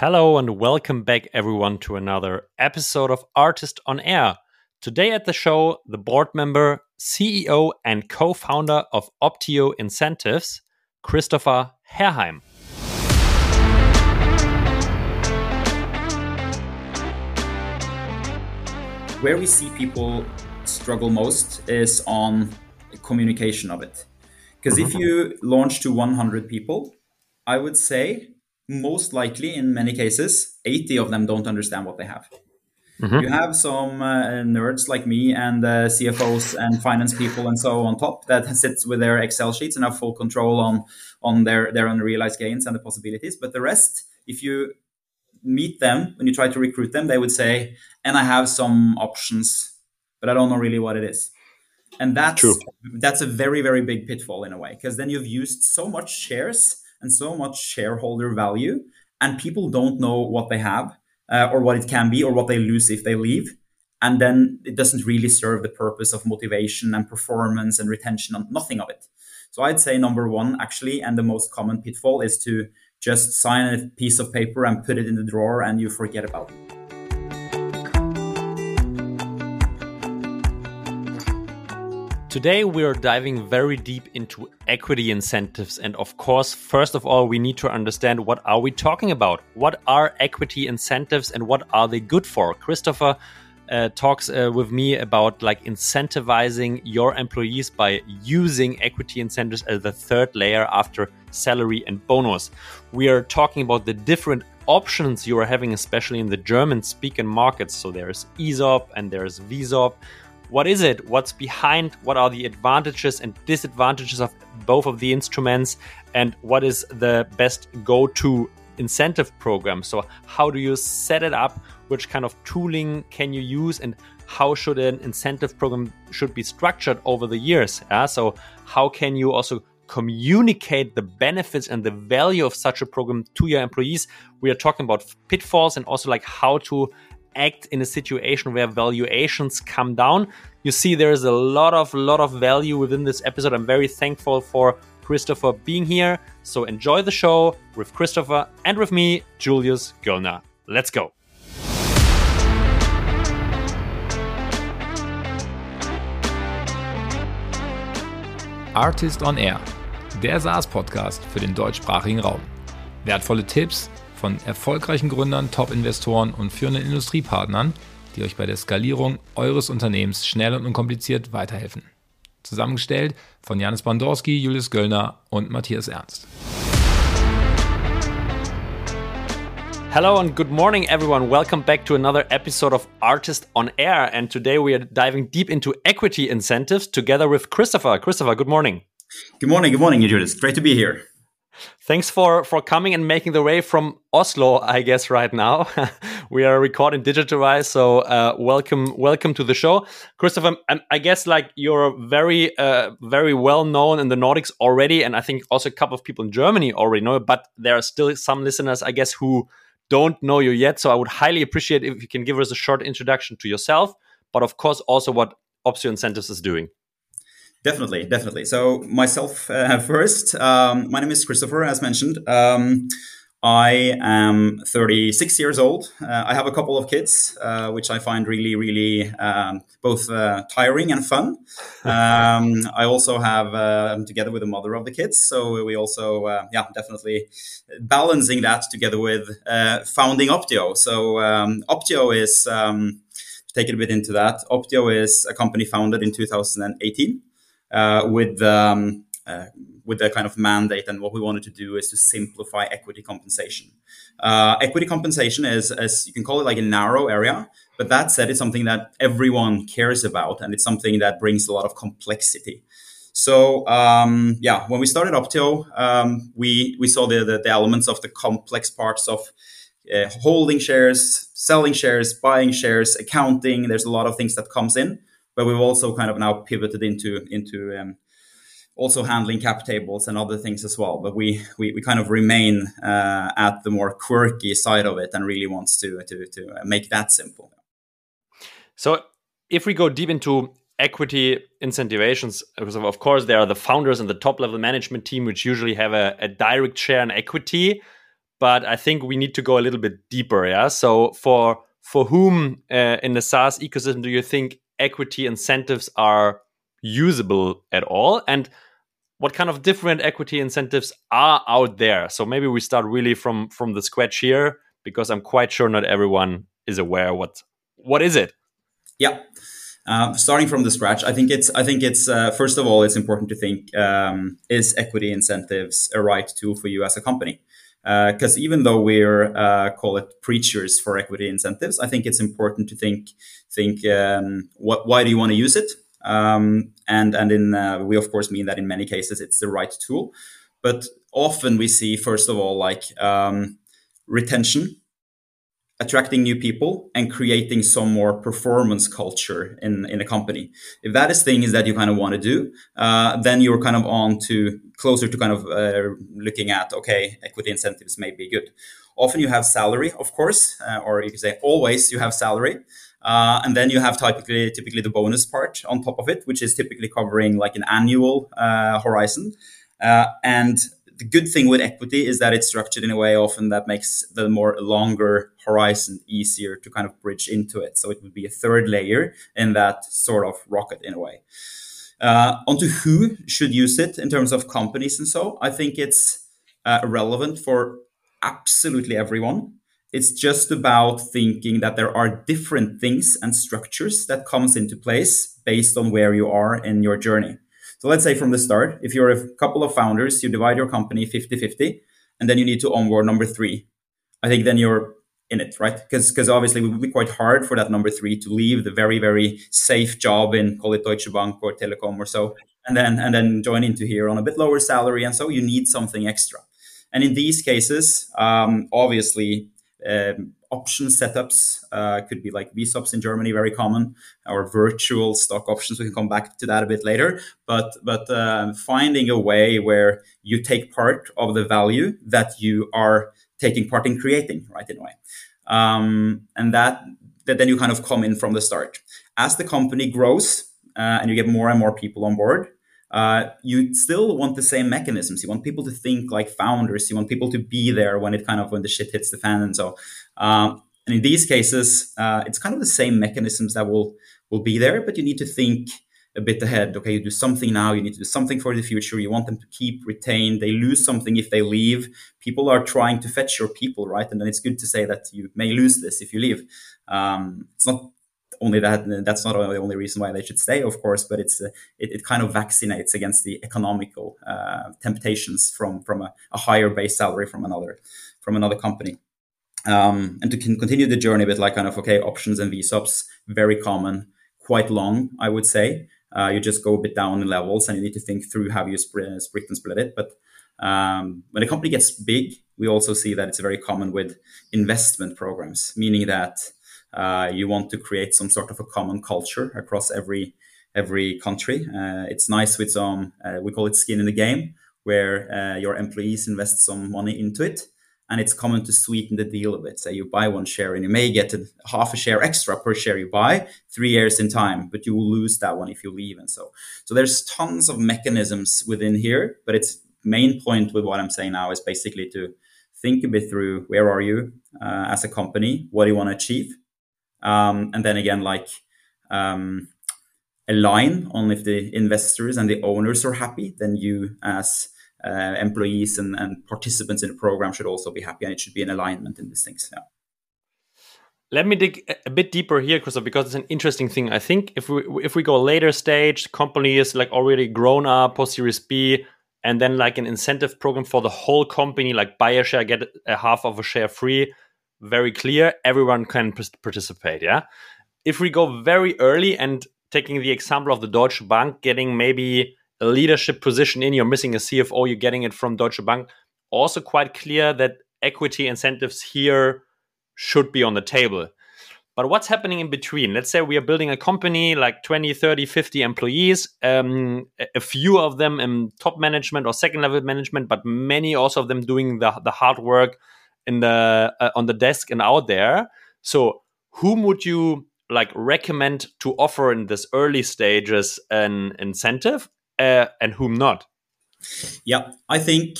Hello and welcome back, everyone, to another episode of ARRtist on Air. Today at the show, the board member, CEO, and co founder of Optio Incentives, Christoffer Herheim. Where we see people struggle most is on communication of it. Because if mm-hmm. you launch to 100 people, I would say most likely in many cases 80 of them don't understand what they have mm-hmm. you have some uh, nerds like me and uh, cfos and finance people and so on top that sits with their excel sheets and have full control on on their their unrealized gains and the possibilities but the rest if you meet them when you try to recruit them they would say and i have some options but i don't know really what it is and that's True. that's a very very big pitfall in a way because then you've used so much shares and so much shareholder value, and people don't know what they have uh, or what it can be or what they lose if they leave. And then it doesn't really serve the purpose of motivation and performance and retention, and nothing of it. So I'd say number one, actually, and the most common pitfall is to just sign a piece of paper and put it in the drawer and you forget about it. Today, we are diving very deep into equity incentives. And of course, first of all, we need to understand what are we talking about? What are equity incentives and what are they good for? Christoffer uh, talks uh, with me about like incentivizing your employees by using equity incentives as the third layer after salary and bonus. We are talking about the different options you are having, especially in the German speaking markets. So there's ESOP and there's VSOP what is it? What's behind? What are the advantages and disadvantages of both of the instruments? And what is the best go to incentive program? So, how do you set it up? Which kind of tooling can you use? And how should an incentive program should be structured over the years? Yeah? So, how can you also communicate the benefits and the value of such a program to your employees? We are talking about pitfalls and also like how to act in a situation where valuations come down. You see, there is a lot of lot of value within this episode. I'm very thankful for Christoffer being here. So enjoy the show with Christoffer and with me, Julius Göllner. Let's go. ARRtist on Air, der SaaS-Podcast für den deutschsprachigen Raum. Wertvolle Tipps von erfolgreichen Gründern, Top-Investoren und führenden Industriepartnern, die euch bei der Skalierung eures Unternehmens schnell und unkompliziert weiterhelfen. Zusammengestellt von Janis Bandorski, Julius Göllner und Matthias Ernst. Hello and good morning, everyone. Welcome back to another episode of Artist on Air. And today we are diving deep into equity incentives together with Christopher. Christopher, good morning. Good morning. Good morning, Julius. Great to be here. Thanks for for coming and making the way from Oslo, I guess right now. we are recording digitalized, so uh, welcome welcome to the show, Christoffer. I, I guess like you're very uh, very well known in the Nordics already, and I think also a couple of people in Germany already know. But there are still some listeners, I guess, who don't know you yet. So I would highly appreciate if you can give us a short introduction to yourself, but of course also what Optio Incentives is doing. Definitely, definitely. So myself uh, first. Um, my name is Christoffer, as mentioned. Um, I am 36 years old. Uh, I have a couple of kids, uh, which I find really, really um, both uh, tiring and fun. Um, I also have, uh, together with the mother of the kids, so we also, uh, yeah, definitely balancing that together with founding Optio. So um, Optio is, um, to take it a bit into that, Optio is a company founded in 2018 uh, with um, uh, with the kind of mandate and what we wanted to do is to simplify equity compensation. Uh, equity compensation is, as you can call it, like a narrow area, but that said, it's something that everyone cares about, and it's something that brings a lot of complexity. So um, yeah, when we started Optio, um, we we saw the, the, the elements of the complex parts of uh, holding shares, selling shares, buying shares, accounting. There's a lot of things that comes in but we've also kind of now pivoted into into um, also handling cap tables and other things as well. But we we, we kind of remain uh, at the more quirky side of it and really wants to to to make that simple. So if we go deep into equity incentivations, of course there are the founders and the top level management team, which usually have a, a direct share in equity. but I think we need to go a little bit deeper. Yeah. So for for whom uh, in the SaaS ecosystem do you think equity incentives are usable at all? And what kind of different equity incentives are out there? So maybe we start really from from the scratch here, because I'm quite sure not everyone is aware what what is it. Yeah. Uh, starting from the scratch, I think it's. I think it's. Uh, first of all, it's important to think: um, is equity incentives a right tool for you as a company? Because uh, even though we're uh, call it preachers for equity incentives, I think it's important to think think um, what why do you want to use it, um, and and in uh, we of course mean that in many cases it's the right tool, but often we see first of all like um, retention attracting new people and creating some more performance culture in, in a company. If that is things that you kind of want to do, uh, then you're kind of on to closer to kind of uh, looking at, okay, equity incentives may be good. Often you have salary, of course, uh, or you can say always you have salary. Uh, and then you have typically typically the bonus part on top of it, which is typically covering like an annual uh, horizon. Uh, and the good thing with equity is that it's structured in a way often that makes the more longer horizon easier to kind of bridge into it. So it would be a third layer in that sort of rocket in a way. Uh, onto who should use it in terms of companies and so, I think it's uh, relevant for absolutely everyone. It's just about thinking that there are different things and structures that comes into place based on where you are in your journey. So let's say from the start, if you're a couple of founders, you divide your company 50 50, and then you need to onboard number three. I think then you're in it, right? Because because obviously it would be quite hard for that number three to leave the very very safe job in call it Deutsche Bank or Telecom or so, and then and then join into here on a bit lower salary, and so you need something extra. And in these cases, um, obviously, um, option setups uh, could be like VSOPs in Germany, very common, or virtual stock options. We can come back to that a bit later. But but uh, finding a way where you take part of the value that you are taking part in creating, right? In a way, um, and that that then you kind of come in from the start. As the company grows uh, and you get more and more people on board, uh, you still want the same mechanisms. You want people to think like founders. You want people to be there when it kind of when the shit hits the fan. And so, um, and in these cases, uh, it's kind of the same mechanisms that will will be there, but you need to think a bit ahead. Okay, you do something now. You need to do something for the future. You want them to keep retained. They lose something if they leave. People are trying to fetch your people, right? And then it's good to say that you may lose this if you leave. Um, it's not only that that's not the only reason why they should stay, of course, but it's uh, it, it, kind of vaccinates against the economical uh, temptations from from a, a, higher base salary from another from another company. Um, and to continue the journey a bit like kind of okay options and VSOPs very common, quite long I would say. Uh, you just go a bit down in levels and you need to think through how you split, split and split it. But um, when a company gets big, we also see that it's very common with investment programs, meaning that uh, you want to create some sort of a common culture across every every country. Uh, it's nice with some uh, we call it skin in the game, where uh, your employees invest some money into it, and it's common to sweeten the deal a bit. Say you buy one share and you may get a, half a share extra per share you buy three years in time, but you will lose that one if you leave, and so so there's tons of mechanisms within here, but its main point with what I'm saying now is basically to think a bit through where are you uh, as a company, what do you want to achieve, um, and then again, like um, align on if the investors and the owners are happy, then you as uh, employees and, and, participants in the program should also be happy, and it should be an alignment in these things. Yeah. Let me dig a bit deeper here, Christoph, because it's an interesting thing. I think if we if we go later stage, company is like already grown up, post Series B, and then like an incentive program for the whole company, like buy a share, get a half of a share free very clear everyone can participate yeah? If we go very early and taking the example of the deutsche bank getting maybe a leadership position in you're missing a cfo you're getting it from deutsche bank also quite clear that equity incentives here should be on the table. But what's happening in between? Let's say we are building a company like 20 30 50 employees um, a few of them in top management or second level management but many also of them doing the, the hard work in the uh, on the desk and out there. So whom would you like recommend to offer in this early stages an incentive uh, and whom not? Yeah, I think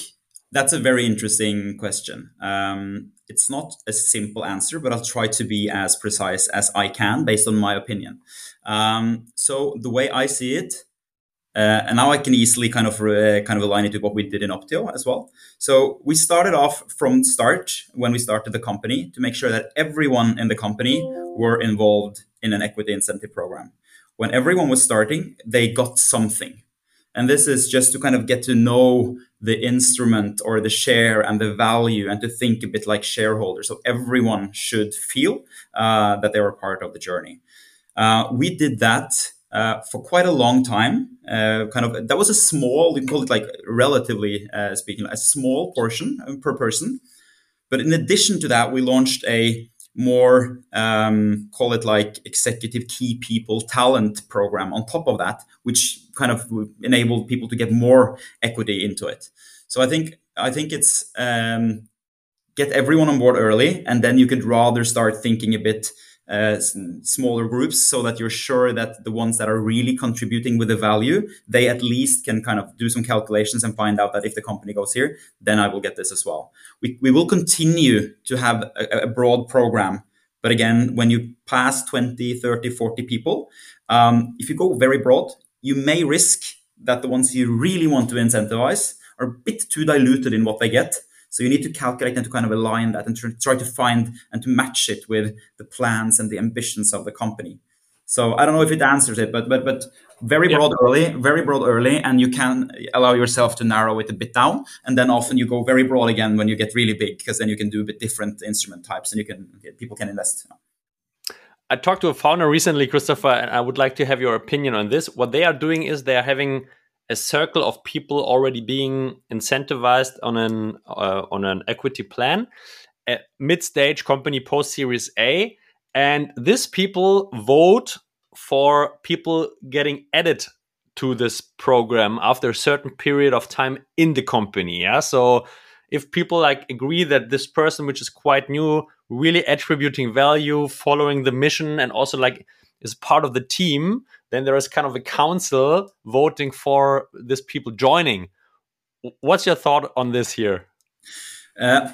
That's a very interesting question. Um, it's not a simple answer, but I'll try to be as precise as I can based on my opinion. Um, so the way I see it, uh, and now I can easily kind of uh, kind of align it to what we did in Optio as well. So we started off from start when we started the company to make sure that everyone in the company were involved in an equity incentive program. When everyone was starting, they got something. And this is just to kind of get to know the instrument or the share and the value and to think a bit like shareholders. So everyone should feel uh, that they were part of the journey. Uh, we did that uh, for quite a long time. Uh, kind of that was a small, we call it like relatively uh, speaking, a small portion per person. But in addition to that, we launched a more um, call it like executive key people talent program on top of that, which kind of enabled people to get more equity into it. So I think I think it's um, get everyone on board early, and then you could rather start thinking a bit uh, smaller groups so that you're sure that the ones that are really contributing with the value, they at least can kind of do some calculations and find out that if the company goes here, then I will get this as well. We, we will continue to have a, a broad program. But again, when you pass 20, 30, 40 people, um, if you go very broad, you may risk that the ones you really want to incentivize are a bit too diluted in what they get so you need to calculate and to kind of align that and try to find and to match it with the plans and the ambitions of the company. So I don't know if it answers it, but but but very broad early, very broad early, and you can allow yourself to narrow it a bit down, and then often you go very broad again when you get really big, because then you can do a bit different instrument types, and you can people can invest. I talked to a founder recently, Christoffer, and I would like to have your opinion on this. What they are doing is they are having a circle of people already being incentivized on an uh, on an equity plan, mid stage company post Series A, and these people vote for people getting added to this program after a certain period of time in the company. Yeah, so if people like agree that this person, which is quite new, really attributing value, following the mission, and also like is part of the team, then there is kind of a council voting for these people joining. What's your thought on this here? Uh,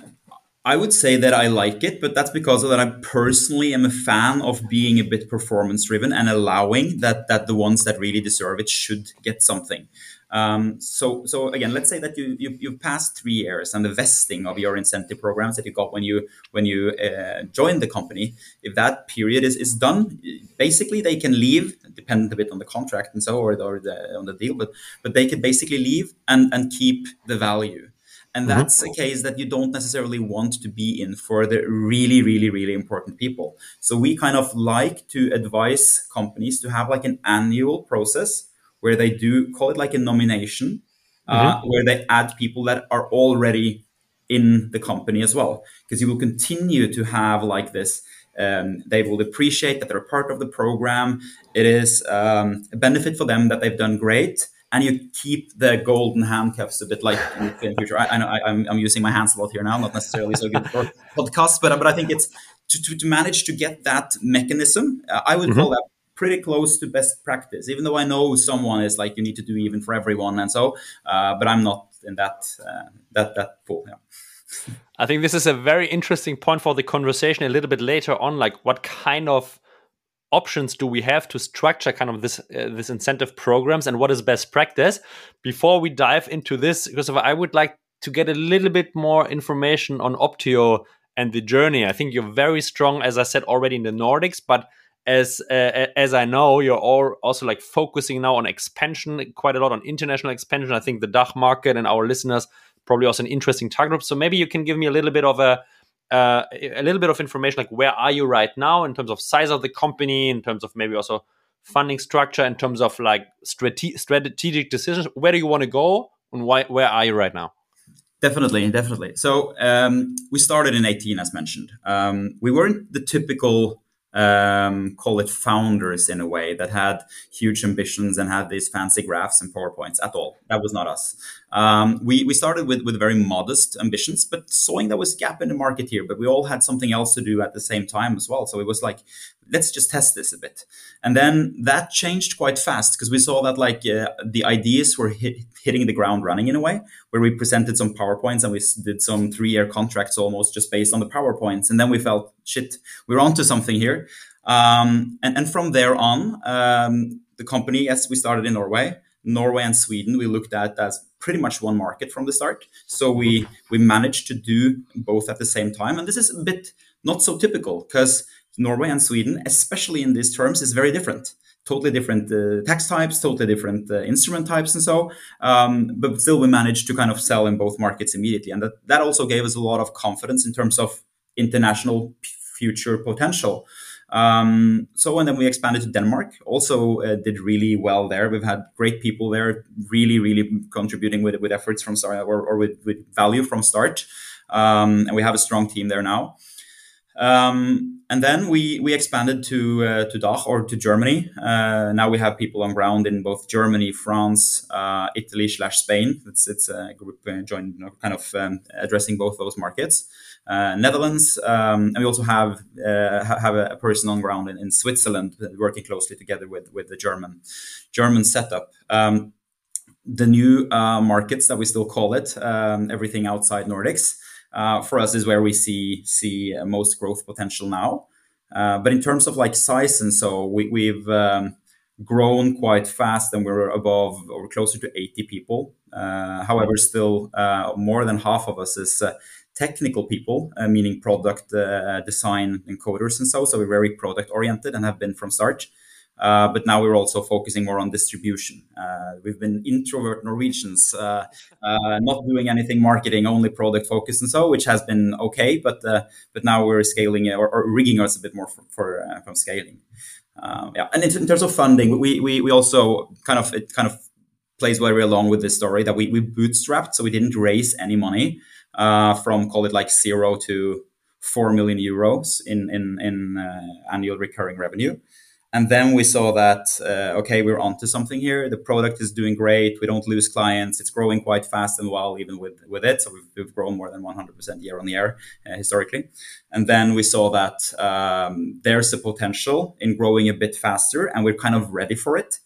I would say that I like it, but that's because that I personally am a fan of being a bit performance driven and allowing that that the ones that really deserve it should get something. Um, so, so again, let's say that you, you you've passed three years and the vesting of your incentive programs that you got when you when you uh, joined the company. If that period is, is done, basically they can leave, dependent a bit on the contract and so or, or the, on the deal, but but they can basically leave and and keep the value. And mm-hmm. that's mm-hmm. a case that you don't necessarily want to be in for the really, really, really important people. So we kind of like to advise companies to have like an annual process where they do call it like a nomination, uh, mm-hmm. where they add people that are already in the company as well, because you will continue to have like this. Um, they will appreciate that they're part of the program. It is um, a benefit for them that they've done great, and you keep the golden handcuffs a bit like in the future. I, I know I, am using my hands a lot here now, not necessarily so good for podcasts, but but I think it's to, to, to manage to get that mechanism. Uh, I would mm-hmm. call that pretty close to best practice, even though I know someone is like you need to do even for everyone, and so. Uh, but I'm not in that uh, that that pool. Yeah. I think this is a very interesting point for the conversation a little bit later on. Like, what kind of options do we have to structure kind of this uh, this incentive programs, and what is best practice? Before we dive into this, because I would like to get a little bit more information on Optio and the journey. I think you're very strong, as I said already in the Nordics, but as uh, as I know, you're all also like focusing now on expansion, quite a lot on international expansion. I think the DACH market and our listeners probably also an interesting target group. So maybe you can give me a little bit of a uh, a little bit of information, like where are you right now in terms of size of the company, in terms of maybe also funding structure, in terms of like strate- strategic decisions. Where do you want to go, and why? Where are you right now? Definitely, definitely. So um, we started in 18, as mentioned. Um, we weren't the typical um, call it founders in a way that had huge ambitions and had these fancy graphs and PowerPoints at all. That was not us. Um, we, we started with, with very modest ambitions, but sawing there was gap in the market here, but we all had something else to do at the same time as well. So it was like let's just test this a bit. And then that changed quite fast because we saw that like uh, the ideas were hit, hitting the ground running in a way where we presented some PowerPoints and we did some three year contracts almost just based on the PowerPoints. And then we felt, shit, we're onto something here. Um, and, and from there on, um, the company, yes, we started in Norway. Norway and Sweden, we looked at as pretty much one market from the start. So we we managed to do both at the same time. And this is a bit not so typical because Norway and Sweden, especially in these terms, is very different. Totally different uh, tax types, totally different uh, instrument types, and so. Um, but still, we managed to kind of sell in both markets immediately, and that that also gave us a lot of confidence in terms of international future potential. Um, so and then we expanded to Denmark. Also uh, did really well there. We've had great people there, really, really contributing with with efforts from start or, or with, with value from start. Um, and we have a strong team there now. Um, and then we we expanded to uh, to DACH or to Germany. Uh, now we have people on ground in both Germany, France, uh, Italy slash Spain. It's it's a group uh, joined, kind of um, addressing both those markets. Uh, Netherlands, um, and we also have uh, have a, person on ground in, in, Switzerland working closely together with with the German German setup. Um, the new markets that we still call it, um, everything outside Nordics for us is where we see see uh, most growth potential now. Uh, but in terms of like size and so, we, have um, grown quite fast and we're above or closer to 80 people. Uh, however, still uh, more than half of us is uh, technical people, meaning product design and coders and so. So we're very product oriented and have been from start. Uh, but now we're also focusing more on distribution. Uh, we've been introvert Norwegians, uh, uh not doing anything marketing, only product focused and so, which has been okay. But uh, but now we're scaling or, or, rigging us a bit more for, for uh, from scaling. Um, yeah, and in, in, terms of funding, we, we we also kind of it kind of plays very along with this story that we we bootstrapped, so we didn't raise any money from call it like zero to four million euros in in in annual recurring revenue. And then we saw that, uh, okay, we're onto something here. The product is doing great. We don't lose clients. It's growing quite fast and well, even with, with it. So we've, we've grown more than 100% year on year uh, historically. And then we saw that um, there's a potential in growing a bit faster, and we're kind of ready for it.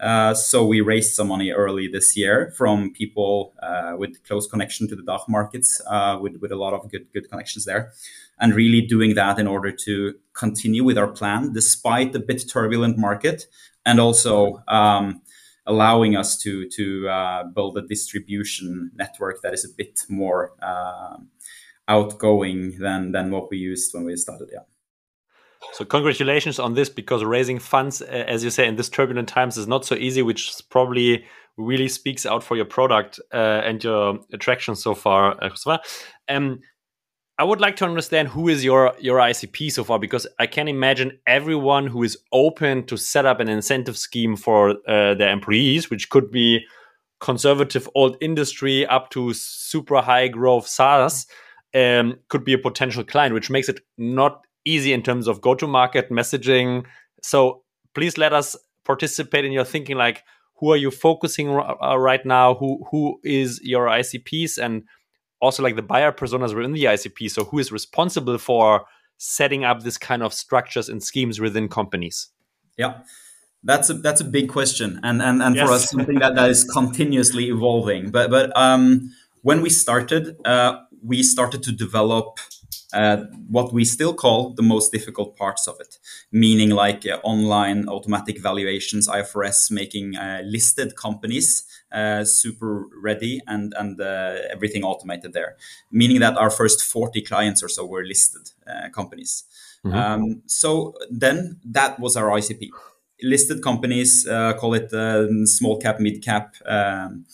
Uh, so we raised some money early this year from people uh, with close connection to the DACH markets, uh, with, with a lot of good good connections there and really doing that in order to continue with our plan despite the bit turbulent market and also um, allowing us to to uh, build a distribution network that is a bit more uh, outgoing than than what we used when we started yeah. So congratulations on this because raising funds as you say in this turbulent times is not so easy which probably really speaks out for your product uh, and your attraction so far um, I would like to understand who is your your ICP so far because I can imagine everyone who is open to set up an incentive scheme for uh, their employees, which could be conservative old industry up to super high growth SaaS, um, could be a potential client, which makes it not easy in terms of go to market messaging. So please let us participate in your thinking. Like, who are you focusing uh, right now? Who who is your ICPs and also like the buyer personas within the ICP. So who is responsible for setting up this kind of structures and schemes within companies? Yeah. That's a that's a big question, and and, and yes. for us something that, that is continuously evolving. But but um, when we started, uh, we started to develop uh, what we still call the most difficult parts of it, meaning like uh, online automatic valuations, IFRS, making uh, listed companies uh, super ready and and uh, everything automated there, meaning that our first 40 clients or so were listed uh, companies. Mm-hmm. Um, so then that was our ICP. Listed companies, call it small cap, mid cap. Um,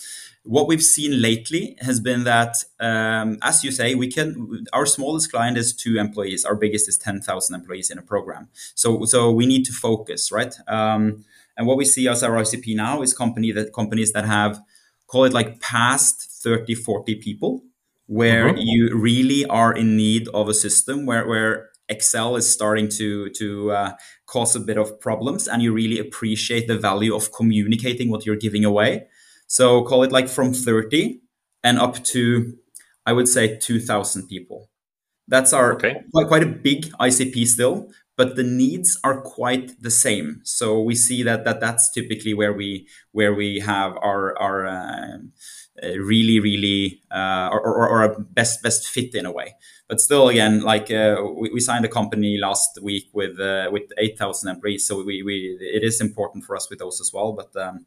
what we've seen lately has been that, um, as you say, we can. Our smallest client is two employees. Our biggest is ten thousand employees in a program. So, so we need to focus, right? Um, and what we see as our ICP now is company that companies that have call it like past 30, 40 people, where mm-hmm. you really are in need of a system where where Excel is starting to to uh, cause a bit of problems, and you really appreciate the value of communicating what you're giving away so call it like from 30 and up to, I would say, 2,000 people. That's our okay. quite, quite a big ICP still, but the needs are quite the same. So we see that, that that's typically where we where we have our our uh, uh really really uh, or, or, or, a best best fit in a way. But still, again, like uh, we, we, signed a company last week with uh, with eight thousand employees, so we, we it is important for us with those as well. But um,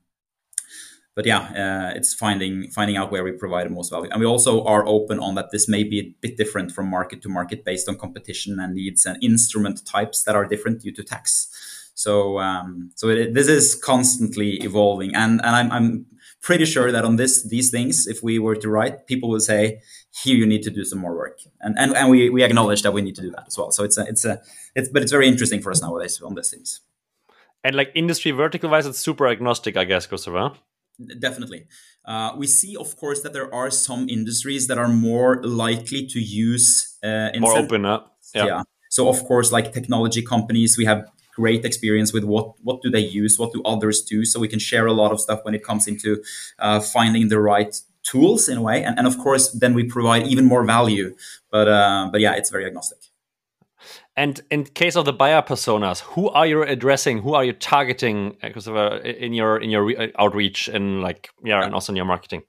but yeah, uh, it's finding finding out where we provide the most value, and we also are open on that. This may be a bit different from market to market based on competition and needs and instrument types that are different due to tax. So um, so it, this is constantly evolving, and and I'm, I'm pretty sure that on this these things, if we were to write, people would say, "Here, you need to do some more work," and and, and we, we acknowledge that we need to do that as well. So it's a it's a it's but it's very interesting for us nowadays on these things. And like industry vertical wise, it's super agnostic, I guess, Christoffer. Definitely. Uh, we see, of course, that there are some industries that are more likely to use uh, more open up. Yeah. yeah. So, of course, like technology companies, we have great experience with what what do they use, what do others do, so we can share a lot of stuff when it comes into uh, finding the right tools in a way, and, and of course, then we provide even more value. But uh, but yeah, it's very agnostic. And in case of the buyer personas, who are you addressing? Who are you targeting, uh, Christoffer, in your in your uh, outreach and like yeah, yeah. and also in your marketing?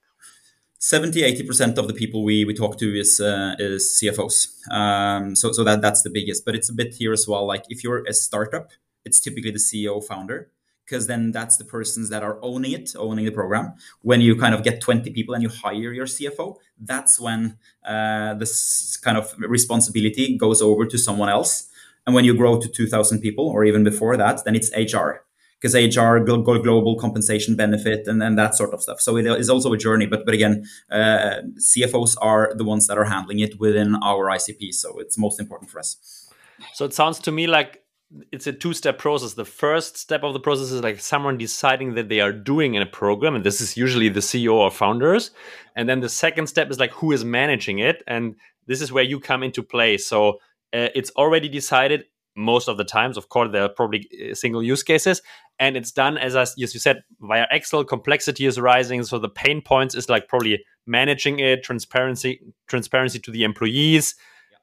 70 80% of the people we, we talk to is uh, is cfos um, so so that that's the biggest but it's a bit here as well like if you're a startup it's typically the ceo founder because then that's the persons that are owning it, owning the program. When you kind of get 20 people and you hire your CFO, that's when uh, this kind of responsibility goes over to someone else. And when you grow to 2,000 people or even before that, then it's HR because HR, global compensation benefit, and, and that sort of stuff. So it is also a journey. But but again, uh, CFOs are the ones that are handling it within our ICP. So it's most important for us. So it sounds to me like it's a two step process. The first step of the process is like someone deciding that they are doing in a program, and this is usually the CEO or founders. And then the second step is like who is managing it, and this is where you come into play. So uh, it's already decided most of the times. Of course, there are probably uh, single use cases, and it's done as I, as you said via Excel. Complexity is rising, so the pain points is like probably managing it, transparency, transparency to the employees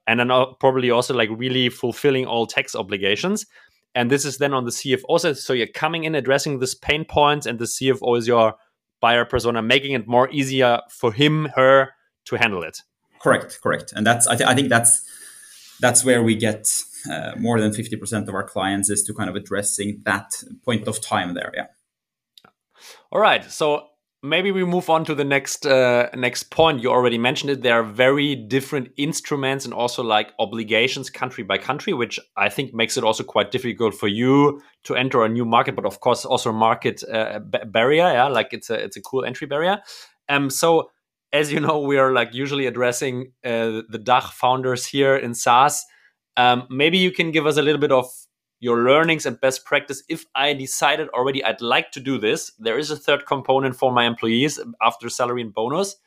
and then probably also like really fulfilling all tax obligations. And this is then on the CFO side. So you're coming in addressing this pain and the CFO is your buyer persona, making it more easier for him, her to handle it. Correct, correct. And that's I, th- I think that's that's where we get uh, more than 50% of our clients is to kind of addressing that point of time there. Yeah. All right. So maybe we move on to the next uh, next point. You already mentioned it. There are very different instruments and also like obligations country by country which i think makes it also quite difficult for you to enter a new market but of course also market uh, barrier yeah? Like it's a it's a cool entry barrier. Um so as you know we are like usually addressing uh, the DACH founders here in SaaS. Um, maybe you can give us a little bit of your learnings and best practice. If I decided already I'd like to do this, there is a third component for my employees after salary and bonus.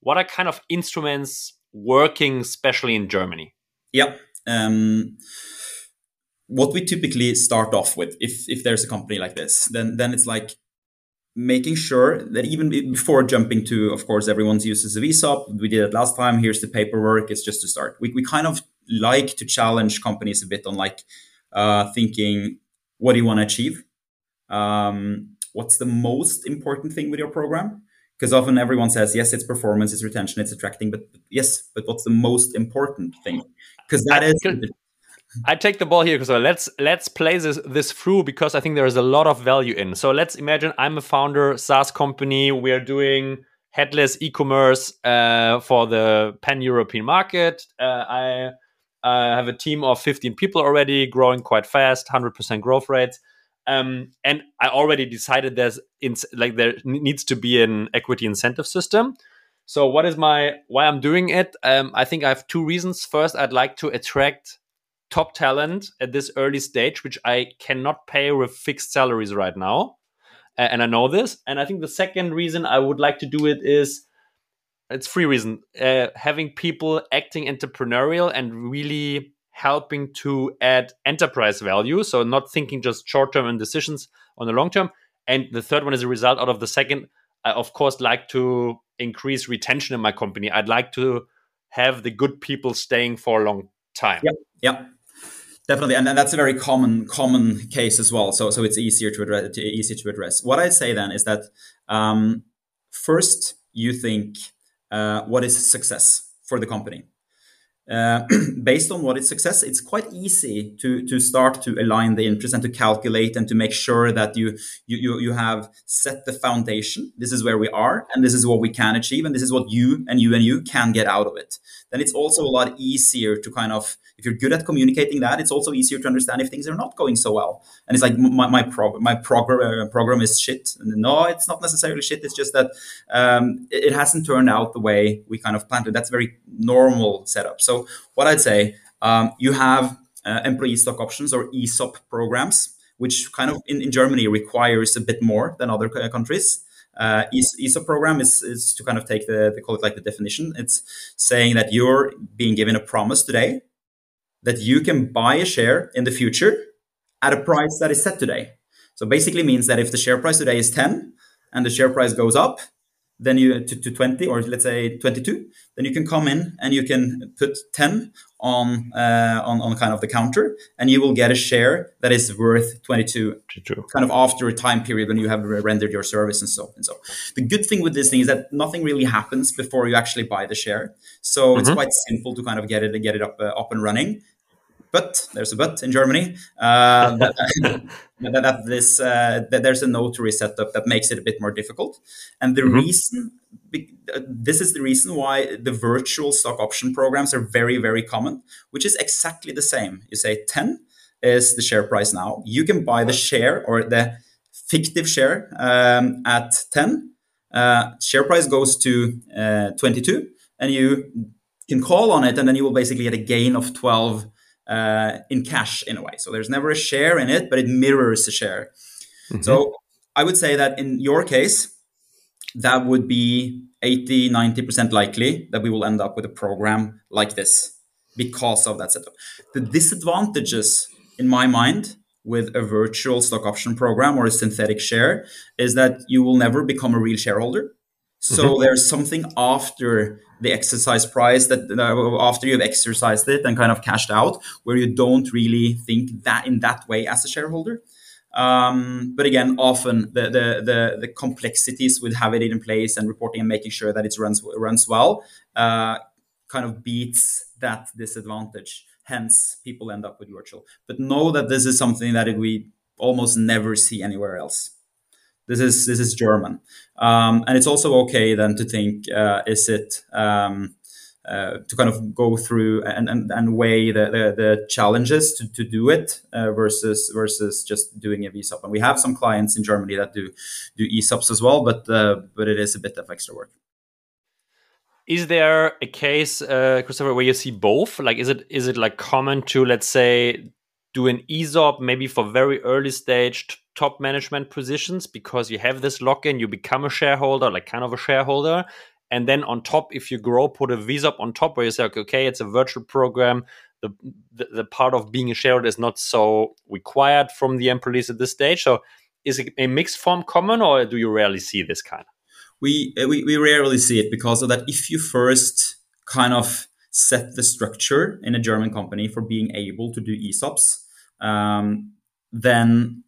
What are kind of instruments working, especially in Germany? Yeah. Um, what we typically start off with, if if there's a company like this, then then it's like making sure that even before jumping to, of course, everyone's uses a VSOP. We did it last time. Here's the paperwork. It's just to start. We we kind of like to challenge companies a bit on like uh, thinking, what do you want to achieve? Um, what's the most important thing with your program? Because often everyone says, yes, it's performance, it's retention, it's attracting, but yes, but what's the most important thing? Because that is. I take the ball here because let's let's play this this through because I think there is a lot of value in. So let's imagine I'm a founder SaaS company. We are doing headless e-commerce uh, for the pan European market. Uh, I I have a team of 15 people already, growing quite fast, 100% growth rates. Um, and I already decided there's like there needs to be an equity incentive system. So what is my why I'm doing it? Um, I think I have two reasons. First, I'd like to attract top talent at this early stage, which I cannot pay with fixed salaries right now, and I know this. And I think the second reason I would like to do it is it's free reason uh, having people acting entrepreneurial and really helping to add enterprise value so not thinking just short term and decisions on the long term and the third one is a result out of the second i of course like to increase retention in my company i'd like to have the good people staying for a long time yeah yeah Definitely, and, and that's a very common common case as well. So so it's easier to address. Easier to address. What I'd say then is that um, first you think what is success for the company. Uh, based on what is success, it's quite easy to to start to align the interest and to calculate and to make sure that you you you have set the foundation. This is where we are, and this is what we can achieve, and this is what you and you and you can get out of it. Then it's also a lot easier to kind of if you're good at communicating that, it's also easier to understand if things are not going so well. And it's like my my, prog- my program uh, program is shit. No, it's not necessarily shit. It's just that um, it, it, hasn't turned out the way we kind of planned it. That's a very normal setup. So what I'd say, um, you have uh, employee stock options or ESOP programs, which kind of in, in Germany requires a bit more than other countries. Uh, ESOP program is, is to kind of take the, they call it like the definition. It's saying that you're being given a promise today that you can buy a share in the future at a price that is set today. So basically means that if the share price today is 10 and the share price goes up, then you to, to 20 or let's say 22 then you can come in and you can put 10 on uh, on, on kind of the counter and you will get a share that is worth 22 kind of after a time period when you have rendered your service and so and so. The good thing with this thing is that nothing really happens before you actually buy the share. So mm-hmm. it's quite simple to kind of get it get it up uh, up and running but there's a but in Germany uh, that, that, this uh, that there's a notary setup that makes it a bit more difficult. And the mm-hmm. reason uh, this is the reason why the virtual stock option programs are very very common, which is exactly the same. You say ten is the share price now. You can buy the share or the fictive share um, at ten. Uh, share price goes to uh, 22 and you can call on it and then you will basically get a gain of 12 uh, in cash in a way. So there's never a share in it, but it mirrors a share. Mm-hmm. So I would say that in your case, that would be 80, 90% likely that we will end up with a program like this because of that setup. The disadvantages, in my mind, with a virtual stock option program or a synthetic share is that you will never become a real shareholder. So mm-hmm. there's something after the exercise price that uh, after you've exercised it and kind of cashed out, where you don't really think that in that way as a shareholder. Um, but again, often the, the, the the complexities with having it in place and reporting and making sure that it runs runs well uh, kind of beats that disadvantage. Hence, people end up with virtual. But know that this is something that we almost never see anywhere else. This is this is German, um, and it's also okay then to think: uh, is it um, uh, to kind of go through and, and, and weigh the, the, the, challenges to, to do it uh, versus versus just doing a VSOP. And we have some clients in Germany that do do ESOPs as well, but uh, but it is a bit of extra work. Is there a case, uh, Christoffer, where you see both? Like, is it is it like common to let's say do an ESOP maybe for very early stage top management positions because you have this lock in, you become a shareholder, like kind of a shareholder. And then on top, if you grow, put a VSOP on top where you say, okay, it's a virtual program. The, the, the part of being a shareholder is not so required from the employees at this stage. So is a mixed form common or do you rarely see this kind? We, we, we rarely see it because of that. If you first kind of set the structure in a German company for being able to do ESOPs, um, then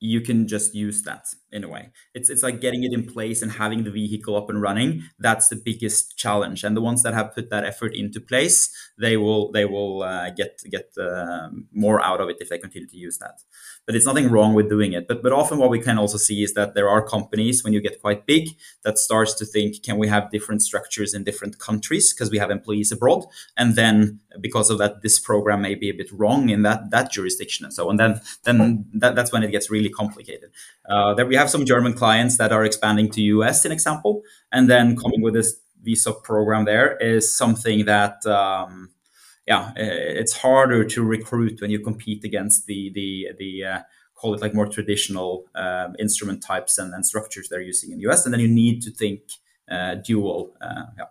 you can just use that in a way. It's it's like getting it in place and having the vehicle up and running. That's the biggest challenge. And the ones that have put that effort into place, they will they will uh, get get uh, more out of it if they continue to use that. But it's nothing wrong with doing it. But but often what we can also see is that there are companies when you get quite big that starts to think, can we have different structures in different countries because we have employees abroad, and then because of that, this program may be a bit wrong in that that jurisdiction and so on. Then then that, that's when it gets really complicated. Uh, there we have some German clients that are expanding to US, in example, and then coming with this VSOP program there is something that. Um, yeah, it's harder to recruit when you compete against the the the uh, call it like more traditional um, instrument types and, and structures they're using in the US, and then you need to think uh, dual. Uh, yeah.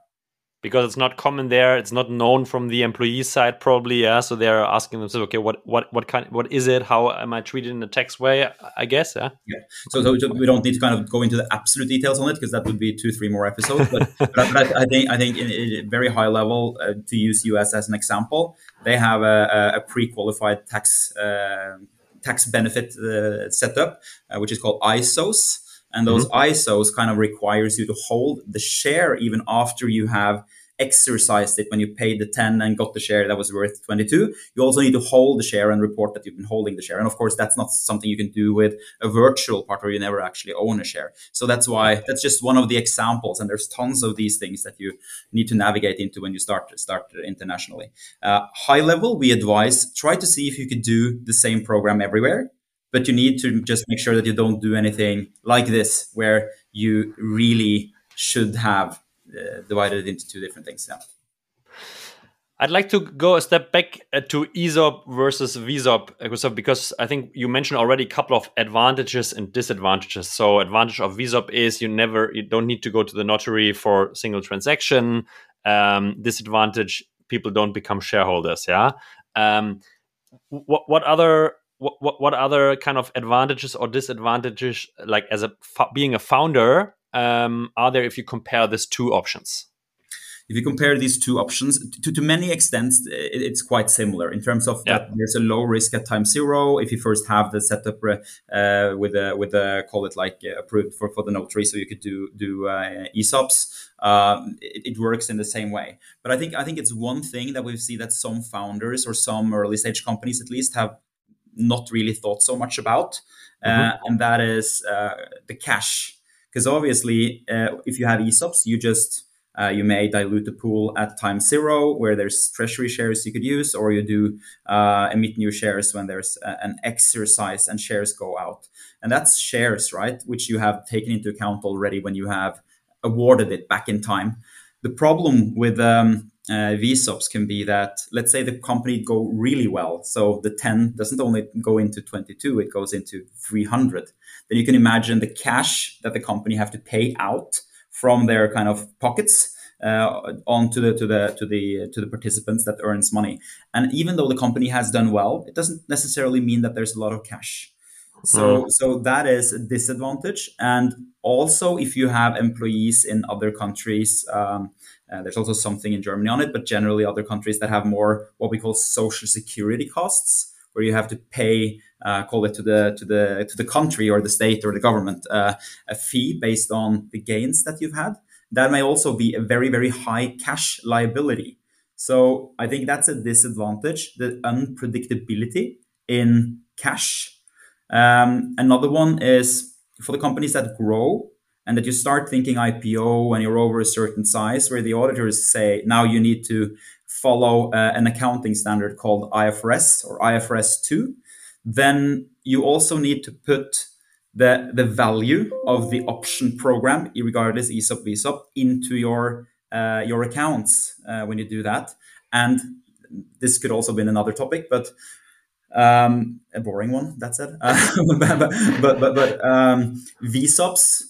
Because it's not common there. It's not known from the employee side, probably. Yeah, so they're asking themselves, okay, what what what kind, what is it? How am I treated in a tax way? I guess. Yeah. Yeah. So, so, we don't need to kind of go into the absolute details on it because that would be two, three more episodes. But, but, I, I, think I think in, in very high level uh, to use US as an example, they have a, a pre-qualified tax. Uh, tax benefit uh, setup, uh, which is called ISOs. And those mm-hmm. ISOs kind of requires you to hold the share even after you have exercised it. When you paid the 10 and got the share that was worth 22 you also need to hold the share and report that you've been holding the share. And of course that's not something you can do with a virtual part where you never actually own a share. So that's why that's just one of the examples. And there's tons of these things that you need to navigate into when you start start internationally. Uh, high level we advise try to see if you could do the same program everywhere but you need to just make sure that you don't do anything like this where you really should have uh, divided into two different things yeah I'd like to go a step back uh, to ESOP versus VSOP, uh, because I think you mentioned already a couple of advantages and disadvantages. So, advantage of VSOP is you never, you don't need to go to the notary for single transaction. Um, disadvantage, people don't become shareholders. Yeah. Um, what what other what, what other kind of advantages or disadvantages, like as a being a founder, um, are there if you compare these two options? If you compare these two options, to, to many extents, it's quite similar in terms of yeah. that there's a low risk at time zero. If you first have the setup uh, with a with a call it like uh, approved for, for the notary, so you could do do uh, ESOPs. Um, it, it, works in the same way. But I think I think it's one thing that we see that some founders or some early stage companies at least have not really thought so much about, uh, mm-hmm. and that is uh, the cash. Because obviously, uh, if you have ESOPs, you just uh, you may dilute the pool at time zero, where there's treasury shares you could use, or you do uh, emit new shares when there's a, an exercise and shares go out. And that's shares, right? Which you have taken into account already when you have awarded it back in time. The problem with um, uh, VSOPs can be that, let's say the company go really well. So the 10 doesn't only go into 22, it goes into 300. Then you can imagine the cash that the company have to pay out from their kind of pockets uh, on the to the to the to the participants that earns money. And even though the company has done well, it doesn't necessarily mean that there's a lot of cash. So, mm. so that is a disadvantage. And also, if you have employees in other countries, um, uh, there's also something in Germany on it, but generally other countries that have more what we call social security costs, where you have to pay, uh, call it to the to the to the country or the state or the government, uh, a fee based on the gains that you've had. That may also be a very very high cash liability. So I think that's a disadvantage: the unpredictability in cash. Um, another one is for the companies that grow and that you start thinking IPO when you're over a certain size, where the auditors say now you need to follow uh, an accounting standard called IFRS or IFRS 2, then you also need to put the, the value of the option program, regardless ESOP, VSOP, into your, uh, your accounts uh, when you do that. And this could also be another topic, but um, a boring one, that's it. but, but, but, but um, VSOPs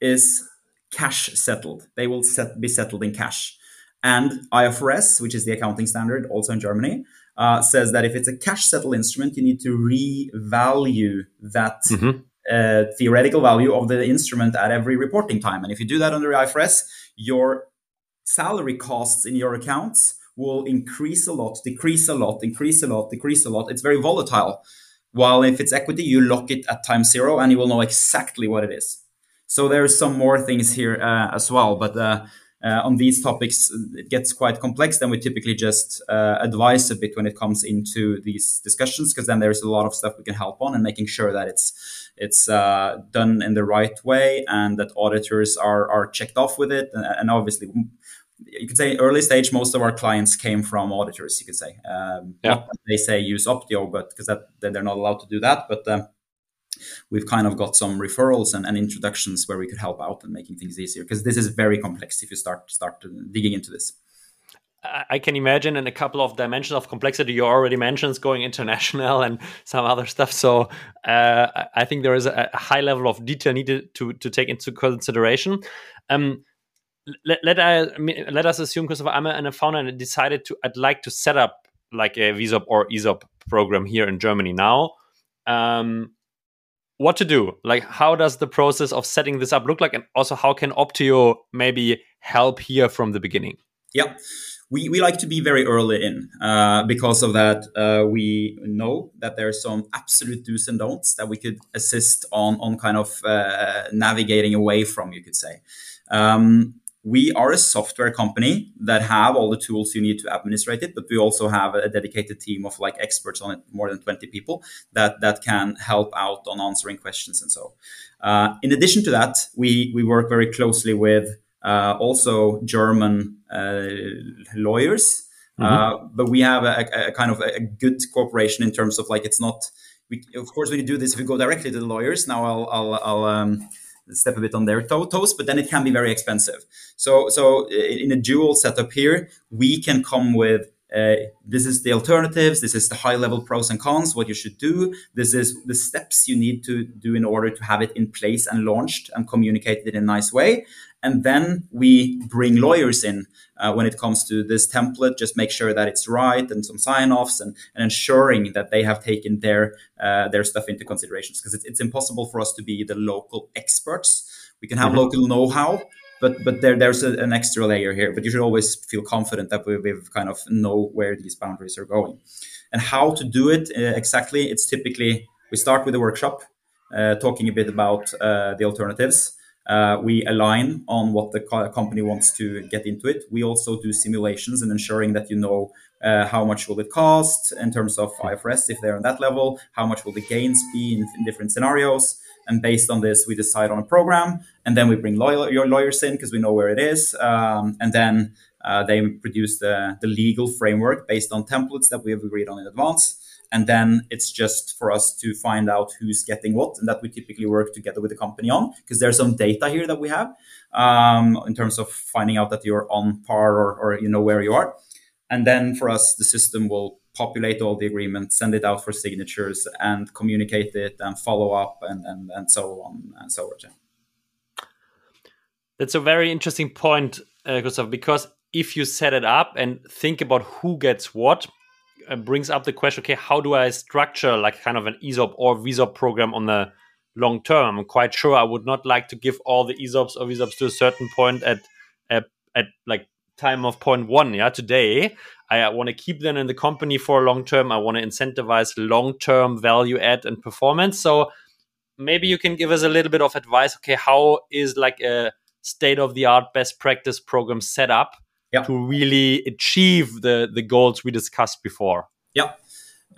is cash settled. They will set, be settled in cash. And IFRS, which is the accounting standard also in Germany, uh, says that if it's a cash settled instrument, you need to revalue that mm-hmm. uh, theoretical value of the instrument at every reporting time. And if you do that under IFRS, your salary costs in your accounts will increase a lot, decrease a lot, increase a lot, decrease a lot. It's very volatile. While if it's equity, you lock it at time zero and you will know exactly what it is. So there's some more things here uh, as well, but uh, uh, on these topics, it gets quite complex. Then we typically just uh, advise a bit when it comes into these discussions, because then there's a lot of stuff we can help on and making sure that it's it's uh, done in the right way and that auditors are are checked off with it. And, and, obviously, you could say early stage, most of our clients came from auditors. You could say, um, yeah. they say use Optio, but because that they're not allowed to do that, but um, we've kind of got some referrals and, and introductions where we could help out and making things easier because this is very complex if you start start digging into this. I can imagine in a couple of dimensions of complexity you already mentioned going international and some other stuff. So uh, I think there is a high level of detail needed to to take into consideration. Um, let, let I let us assume, a, I'm a founder and I decided to I'd like to set up like a VSOP or ESOP program here in Germany now. Um, what to do? Like, how does the process of setting this up look like, and also how can Optio maybe help here from the beginning? Yeah. We, we like to be very early in uh, because of that. Uh, we know that there are some absolute do's and don'ts that we could assist on on kind of uh, navigating away from. You could say. Um, we are a software company that have all the tools you need to administrate it, but we also have a dedicated team of like experts on it, more than 20 people that, that can help out on answering questions and so. Uh, in addition to that, we, we work very closely with uh, also German uh, lawyers. Mm-hmm. Uh, but we have a, a, kind of a good cooperation in terms of like it's not. We, of course, when you do this, if we go directly to the lawyers. Now I'll, I'll, I'll um, step a bit on their toes, but then it can be very expensive. So, so in a dual setup here, we can come with uh, this is the alternatives. This is the high level pros and cons, what you should do. This is the steps you need to do in order to have it in place and launched and communicated in a nice way. And then we bring lawyers in uh, when it comes to this template, just make sure that it's right and some sign offs and, and ensuring that they have taken their, uh, their stuff into considerations because it's, it's impossible for us to be the local experts. We can have mm-hmm. local know how, but but there there's a, an extra layer here. But you should always feel confident that we, we've kind of know where these boundaries are going, and how to do it uh, exactly. It's typically we start with a workshop, uh, talking a bit about uh, the alternatives. Uh, we align on what the co- company wants to get into it. We also do simulations and ensuring that you know uh, how much will it cost in terms of IFRS if they're on that level, how much will the gains be in, in different scenarios. And based on this, we decide on a program, and then we bring lawyer, your lawyers in because we know where it is, um, and then uh, they produce the, the legal framework based on templates that we have agreed on in advance and then it's just for us to find out who's getting what and that we typically work together with the company on because there's some data here that we have um, in terms of finding out that you're on par or, or you know where you are. And then for us the system will populate all the agreements send it out for signatures and communicate it and follow up and, and, and so on and so on that's a very interesting point uh, Gustav, because if you set it up and think about who gets what Uh, brings up the question okay how do i structure like kind of an esop or VSOP program on the long term? I'm quite sure i would not like to give all the esops or VSOPs to a certain point at at, at like time of point one yeah? Today i want to keep them in the company for a long term. I want to incentivize long term value add and performance. So maybe you can give us a little bit of advice okay how is like a state of the art best practice program set up yeah. to really achieve the the goals we discussed before. Yeah,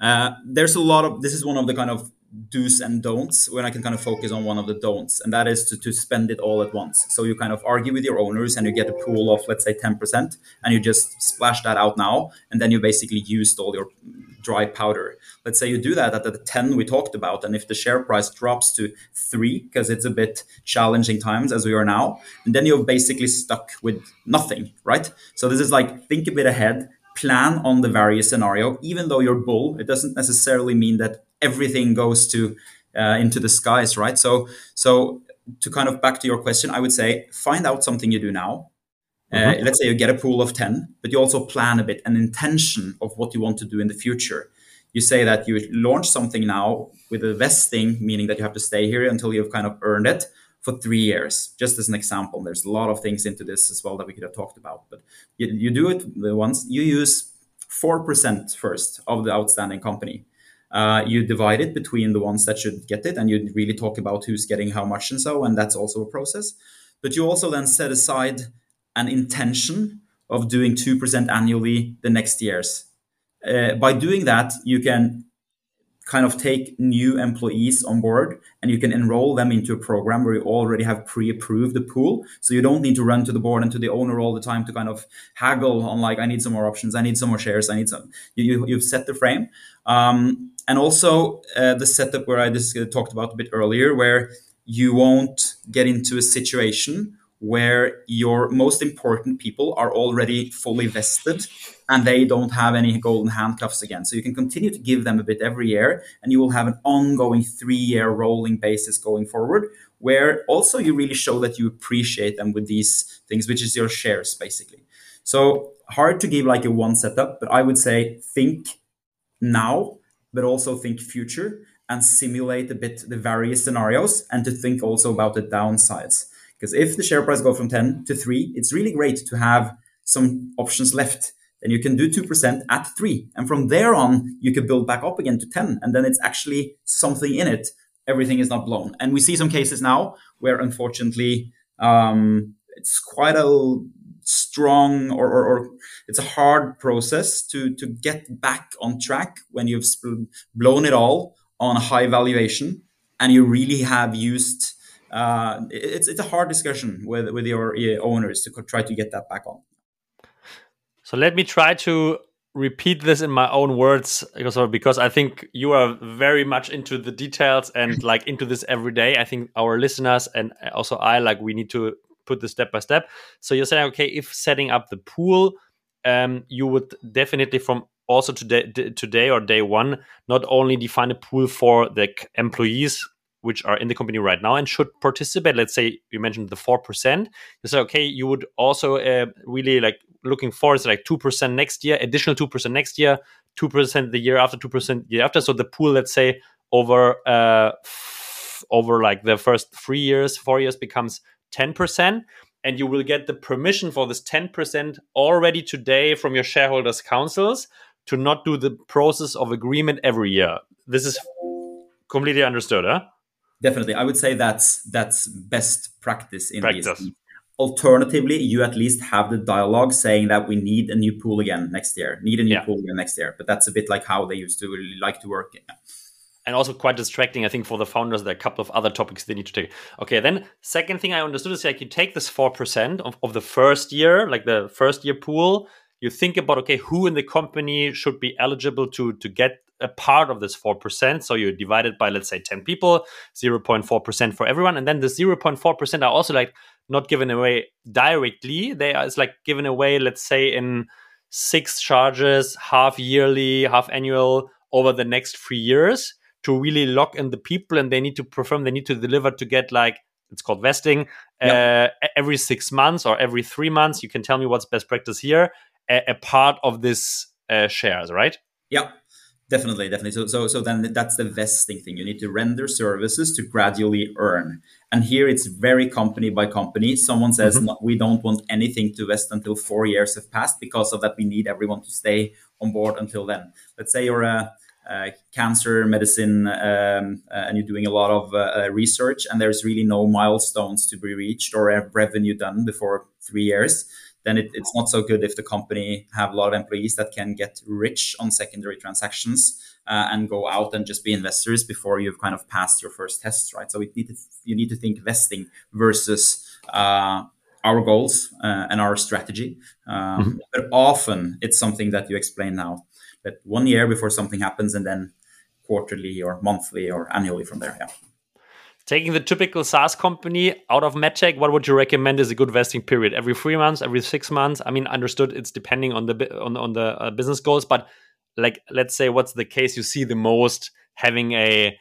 uh, there's a lot of this is one of the kind of do's and don'ts when I can kind of focus on one of the don'ts, and that is to, to spend it all at once. So you kind of argue with your owners and you get a pool of, let's say, 10%, and you just splash that out now, and then you basically used all your dry powder. Let's say you do that at the 10 we talked about, and if the share price drops to three, because it's a bit challenging times as we are now, and then you're basically stuck with nothing, right? So this is like think a bit ahead, plan on the various scenario. Even though you're bull, it doesn't necessarily mean that everything goes to uh, into the skies, right? So so to kind of back to your question, I would say find out something you do now. Uh, mm-hmm. let's say you get a pool of 10, but you also plan a bit an intention of what you want to do in the future. You say that you launch something now with a vesting, meaning that you have to stay here until you've kind of earned it for three years, just as an example. There's a lot of things into this as well that we could have talked about, but you, you do it once, you use 4% first of the outstanding company. Uh, you divide it between the ones that should get it, and you really talk about who's getting how much and so, and that's also a process. But you also then set aside an intention of doing 2% annually the next years. Uh, by doing that, you can kind of take new employees on board and you can enroll them into a program where you already have pre-approved the pool so you don't need to run to the board and to the owner all the time to kind of haggle on like i need some more options i need some more shares i need some you, you, have set the frame um, and also uh, the setup where I just talked about a bit earlier, where you won't get into a situation where your most important people are already fully vested and they don't have any golden handcuffs again. So you can continue to give them a bit every year and you will have an ongoing three year rolling basis going forward, where also you really show that you appreciate them with these things, which is your shares basically. So hard to give like a one setup, but I would say think now, but also think future and simulate a bit the various scenarios and to think also about the downsides because if the share price goes from 10 to 3, it's really great to have some options left. Then you can do 2% at 3. And from there on, you can build back up again to 10. And then it's actually something in it. Everything is not blown. And we see some cases now where unfortunately um, it's quite a strong or, or, or, it's a hard process to, to get back on track when you've blown it all on a high valuation and you really have used uh, it's it's a hard discussion with with your owners to try to get that back on. So let me try to repeat this in my own words because because I think you are very much into the details and like into this every day. I think our listeners and also I like we need to put this step by step. So you're saying okay, if setting up the pool, um, you would definitely from also today today or day one not only define a pool for the employees which are in the company right now and should participate let's say you mentioned the 4% you say okay you would also uh, really like looking forward to like 2% next year additional 2% next year 2% the year after 2% year after so the pool let's say over uh, over like the first three years four years becomes 10% and you will get the permission for this 10% already today from your shareholders councils to not do the process of agreement every year. This is completely understood huh? Definitely. I would say that's that's best practice in practice. these alternatively you at least have the dialogue saying that we need a new pool again next year need a new yeah. pool again next year but that's a bit like how they used to really like to work and also quite distracting i think for the founders there are a couple of other topics they need to take okay then second thing i understood is like you take this 4% of, of the first year like the first year pool you think about okay who in the company should be eligible to to get a part of this 4%. So you divide it by, let's say, 10 people, 0.4% for everyone. And then the 0.4% are also like not given away directly. They are, it's like given away, let's say, in six tranches, half yearly, half annual over the next three years to really lock in the people. And they need to perform, they need to deliver to get like, it's called vesting yep. uh, every six months or every three months. You can tell me what's best practice here, a, a part of this uh, shares, right? Yeah, Definitely, definitely. So, so, so then that's the vesting thing. You need to render services to gradually earn. And here it's very company by company. Someone says mm-hmm. no, we don't want anything to vest until four years have passed. Because of that, we need everyone to stay on board until then. Let's say you're a, a cancer medicine um, uh, and you're doing a lot of uh, uh, research, and there's really no milestones to be reached or revenue done before three years then it, it's not so good if the company have a lot of employees that can get rich on secondary transactions uh, and go out and just be investors before you've kind of passed your first tests, right? So need to, you need to think vesting versus uh, our goals uh, and our strategy. Um, mm-hmm. But often it's something that you explain now that one year before something happens and then quarterly or monthly or annually from there. Yeah. Taking the typical SaaS company out of MedTech, what would you recommend is a good vesting period? Every three months, every six months? I mean, understood it's depending on the on on the uh, business goals, but like let's say what's the case you see the most having a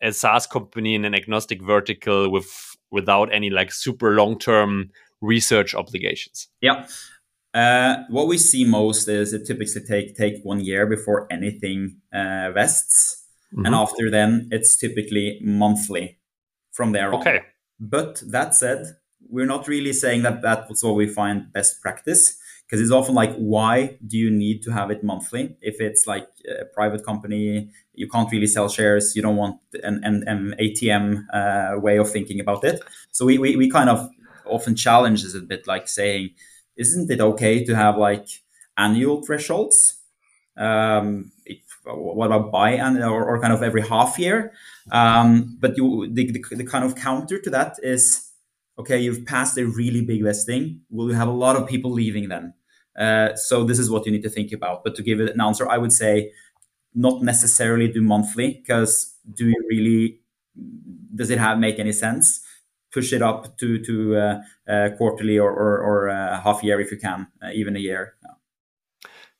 a SaaS company in an agnostic vertical with without any like super long term research obligations? Yeah. Uh, what we see most is it typically take take one year before anything uh, vests, mm-hmm. and after then it's typically monthly from there on. Okay. But that said, we're not really saying that that's what we find best practice because it's often like, why do you need to have it monthly? If it's like a private company, you can't really sell shares. You don't want an, an, an ATM uh, way of thinking about it. So we, we, we kind of often challenge this a bit like saying, isn't it okay to have like annual thresholds? Um, what about buy or, or kind of every half year? Um, but you, the, the, the, kind of counter to that is, okay, you've passed a really big vesting. Will you have a lot of people leaving then? Uh, so this is what you need to think about. But to give it an answer, I would say not necessarily do monthly because do you really, does it have make any sense? Push it up to to uh, uh, quarterly or or, or uh, half year if you can, uh, even a year.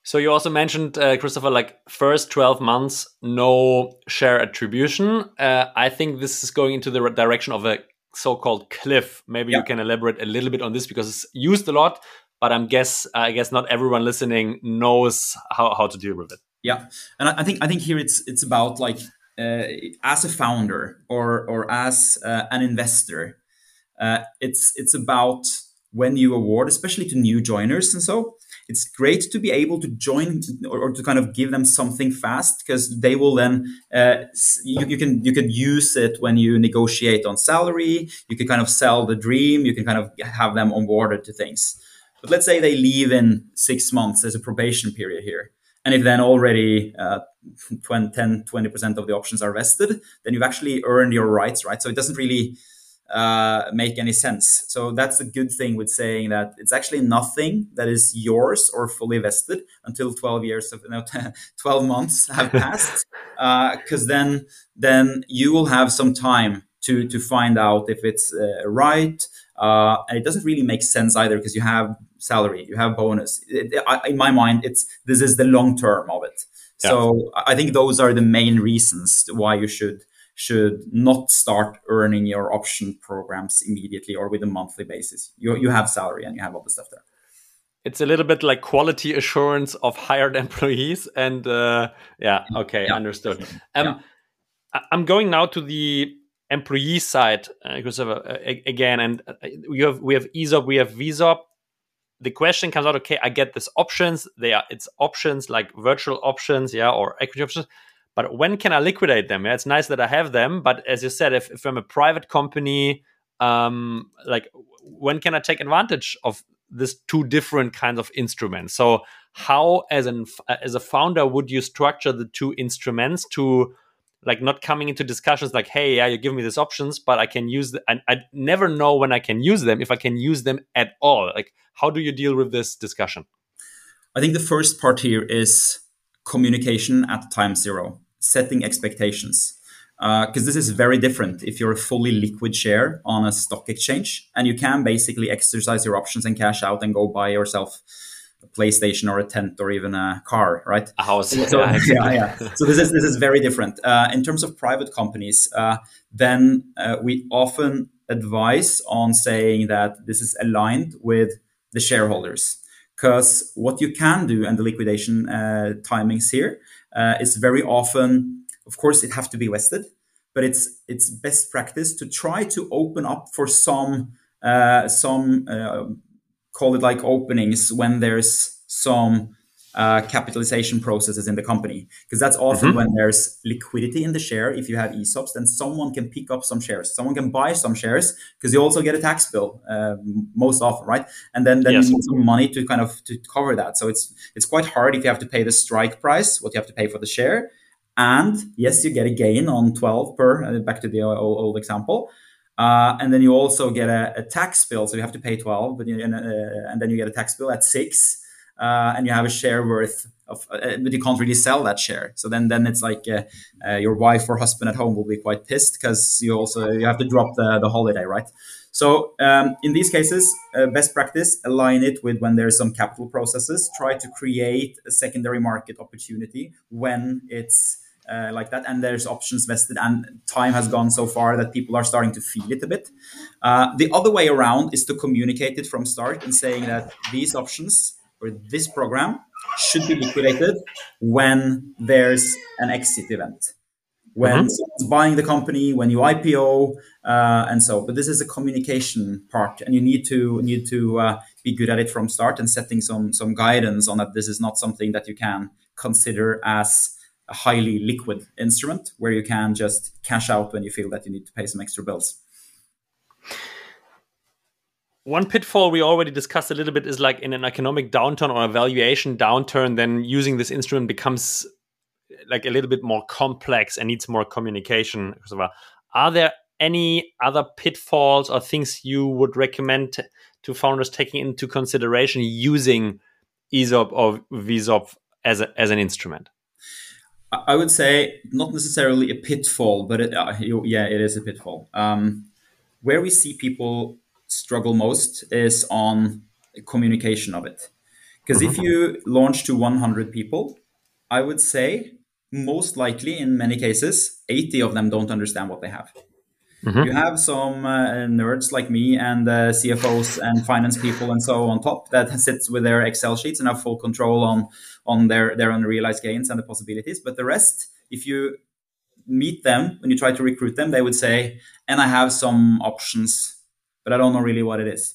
So you also mentioned, uh, Christoffer, like first 12 months, no share attribution. Uh, I think this is going into the direction of a so-called cliff. Maybe yeah. you can elaborate a little bit on this because it's used a lot, but I'm guess I guess not everyone listening knows how, how to deal with it. Yeah, and I think I think here it's it's about like as a founder or or as uh, an investor, uh, it's it's about when you award, especially to new joiners. And so it's great to be able to join or, or to kind of give them something fast because they will then uh, you, you, can you can use it when you negotiate on salary. You can kind of sell the dream. You can kind of have them onboarded to things. But let's say they leave in six months. As a probation period here. And if then already uh, 20, 10 20% of the options are vested then you've actually earned your rights right so it doesn't really uh, make any sense. So that's a good thing with saying that it's actually nothing that is yours or fully vested until 12 years of you know, 12 months have passed, because uh, then then you will have some time to to find out if it's uh, right. Uh, and it doesn't really make sense either because you have salary, you have bonus. It, it, I, in my mind, it's this is the long term of it. Yeah. So I think those are the main reasons why you should should not start earning your option programs immediately or with a monthly basis. You, you have salary and you have all the stuff there. It's a little bit like quality assurance of hired employees. And uh, yeah, okay, yeah. understood. Um, yeah. I'm going now to the employee side, uh, Christoffer, uh, again, and uh, we have we have ESOP, we have VSOP. The question comes out, okay, I get these options. They are it's options like virtual options, yeah, or equity options but when can I liquidate them? Yeah, it's nice that I have them, but as you said, if, if I'm a private company, um, like when can I take advantage of this two different kinds of instruments? So how, as an as a founder, would you structure the two instruments to like not coming into discussions like, hey, yeah, you give me these options, but I can use them. And I never know when I can use them if I can use them at all. Like, how do you deal with this discussion? I think the first part here is communication at time zero setting expectations. Because uh, this is very different if you're a fully liquid share on a stock exchange and you can basically exercise your options and cash out and go buy yourself PlayStation or a tent or even a car, right? A house. So, yeah, yeah, yeah. So this is this is very different. Uh, in terms of private companies, uh, then uh, we often advise on saying that this is aligned with the shareholders. Because what you can do and the liquidation uh, timings here uh, is very often, of course, it have to be vested, but it's it's best practice to try to open up for some uh, some uh, call it like openings when there's some uh, capitalization processes in the company. Because that's often mm-hmm. when there's liquidity in the share. If you have esops then someone can pick up some shares. Someone can buy some shares because you also get a tax bill uh, most often right? And then then yes. you need some money to kind of to cover that. So it's it's quite hard if you have to pay the strike price what you have to pay for the share. And yes you get a gain on 12 per uh, back to the old, old example uh, and then you also get a, a, tax bill so you have to pay 12 but you, and, uh, and then you get a tax bill at 6 uh, and you have a share worth of, uh, but you can't really sell that share. So then, then it's like uh, uh your wife or husband at home will be quite pissed because you also you have to drop the, the holiday, right? So um, in these cases, uh, best practice align it with when there's some capital processes. Try to create a secondary market opportunity when it's uh, like that, and there's options vested, and time has gone so far that people are starting to feel it a bit. Uh, the other way around is to communicate it from start and saying that these options or this program should be liquidated when there's an exit event when mm-hmm. someone's buying the company, when you IPO, uh, and so. But this is a communication part, and you need to need to uh, be good at it from start and setting some some guidance on that. This is not something that you can consider as a highly liquid instrument where you can just cash out when you feel that you need to pay some extra bills one pitfall we already discussed a little bit is like in an economic downturn or a valuation downturn, then using this instrument becomes like a little bit more complex and needs more communication. Are there any other pitfalls or things you would recommend to founders taking into consideration using ESOP or VSOP as, a, as an instrument? I would say not necessarily a pitfall, but it, uh, yeah, it is a pitfall. Um, where we see people struggle most is on communication of it. Because if you launch to 100 people, I would say most likely in many cases, 80 of them don't understand what they have. Mm-hmm. You have some uh, nerds like me and uh, CFOs and finance people and so on top that sits with their Excel sheets and have full control on on their their unrealized gains and the possibilities. But the rest, if you meet them when you try to recruit them, they would say, "And I have some options, but I don't know really what it is."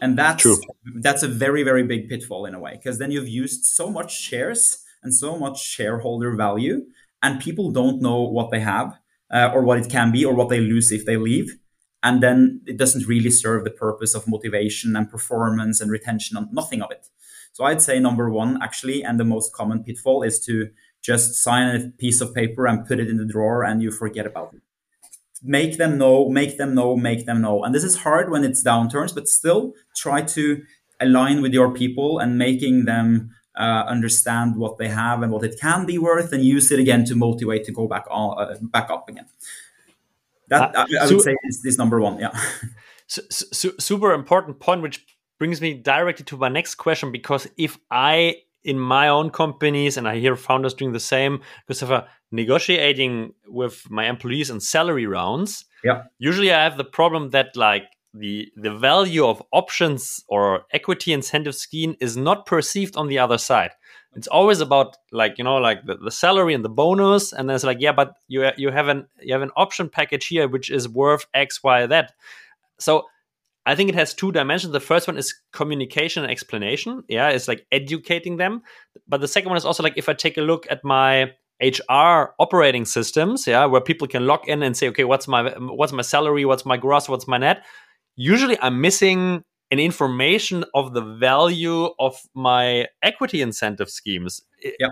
And that's True. that's a very very big pitfall in a way because then you've used so much shares and so much shareholder value, and people don't know what they have uh, or what it can be or what they lose if they leave. And then it doesn't really serve the purpose of motivation and performance and retention and nothing of it. So i'd say number one actually and the most common pitfall is to just sign a piece of paper and put it in the drawer and you forget about it. Make them know make them know make them know. And this is hard when it's downturns but still try to align with your people and making them uh, understand what they have and what it can be worth, and use it again to motivate to go back on, uh, back up again. That uh, I, I, would say is, is number one. Yeah. So, so, super important point, which brings me directly to my next question. Because if I, in my own companies, and I hear founders doing the same, Christoffer, negotiating with my employees and salary rounds, yeah. usually I have the problem that like the the value of options or equity incentive scheme is not perceived on the other side. It's always about like you know like the, the salary and the bonus and then it's like yeah but you you have an you have an option package here which is worth x y that so i think it has two dimensions. The first one is communication and explanation. Yeah it's like educating them. But the second one is also like if i take a look at my HR operating systems, yeah, where people can log in and say, okay, what's my what's my salary, what's my gross, what's my net usually I'm missing an information of the value of my equity incentive schemes. Yeah.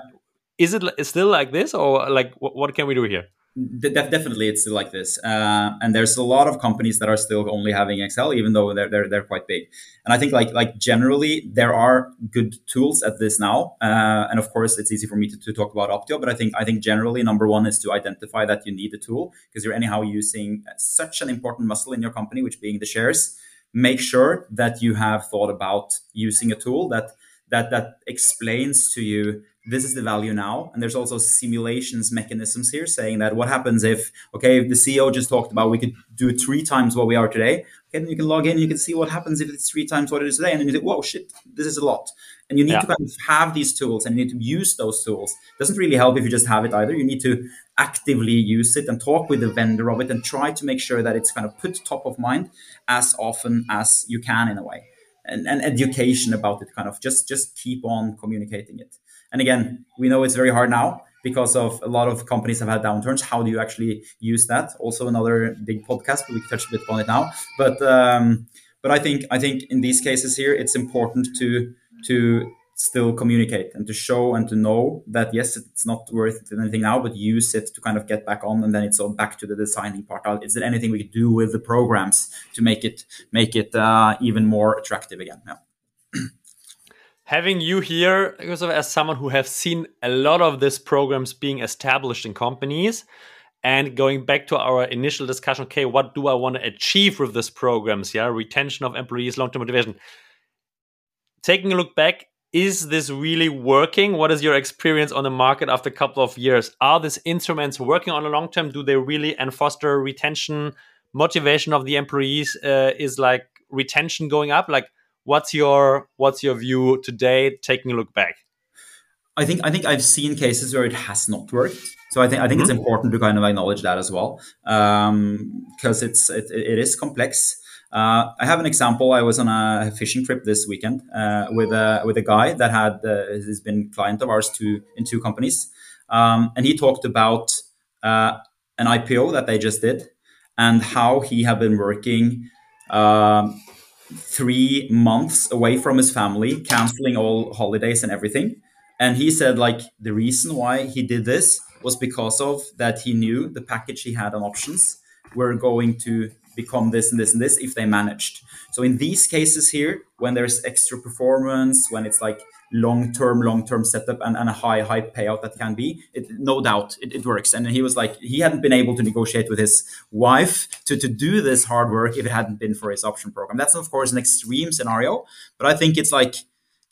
Is it still like this, or like what, what can we do here? De- definitely, it's like this. Uh, and there's a lot of companies that are still only having Excel, even though they're, they're they're quite big. And I think like like generally there are good tools at this now. Uh, and of course, it's easy for me to, to talk about Optio, but I think I think generally number one is to identify that you need a tool because you're anyhow using such an important muscle in your company, which being the shares. Make sure that you have thought about using a tool that that that explains to you this is the value now. And there's also simulations mechanisms here saying that what happens if okay if the ceo just talked about we could do three times what we are today okay then you can log in you can see what happens if it's three times what it is today. And then you think whoa shit this is a lot. And you need yeah. to kind of have these tools and you need to use those tools. It doesn't really help if you just have it either. You need to actively use it and talk with the vendor of it and try to make sure that it's kind of put top of mind as often as you can in a way. And, and education about it kind of just just keep on communicating it and again, we know it's very hard now because of a lot of companies have had downturns. How do you actually use that? Also, another big podcast, but we can touch a bit on it now. But um, but I think I think in these cases here, it's important to to still communicate and to show and to know that yes, it's not worth anything now, but use it to kind of get back on, and then it's all back to the designing part. Is there anything we could do with the programs to make it make it uh, even more attractive again? Yeah having you here as someone who have seen a lot of these programs being established in companies and going back to our initial discussion okay what do i want to achieve with these programs? Yeah retention of employees long-term motivation. Taking a look back is this really working? What is your experience on the market after a couple of years? Are these instruments working on a long term? Do they really and foster retention motivation of the employees uh, is like retention going up? Like What's your what's your view today, taking a look back? I think I think I've seen cases where it has not worked. So I think I think mm-hmm. it's important to kind of acknowledge that as well, because um, it's it, it is complex. Uh, I have an example. I was on a fishing trip this weekend uh, with a with a guy that had uh, has been client of ours two in two companies, um, and he talked about uh, an IPO that they just did and how he had been working um, three months away from his family, canceling all holidays and everything. And he said, like, the reason why he did this was because of that he knew the package he had on options were going to become this and this and this if they managed. So in these cases here, when there's extra performance, when it's like long-term, long-term setup and, and a high, high payout that can be, it, no doubt it, it, works. And he was like, he hadn't been able to negotiate with his wife to, to do this hard work if it hadn't been for his option program. That's of course an extreme scenario, but I think it's like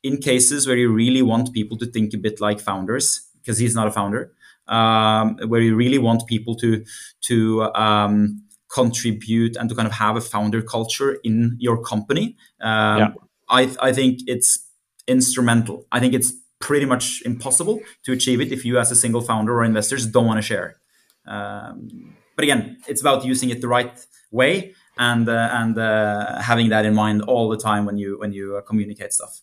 in cases where you really want people to think a bit like founders, because he's not a founder, um, where you really want people to to um, contribute and to kind of have a founder culture in your company. Um, yeah. I, I think it's instrumental. I think it's pretty much impossible to achieve it if you, as a single founder or investors, don't want to share. Um, but again, it's about using it the right way and uh, and uh, having that in mind all the time when you when you uh, communicate stuff.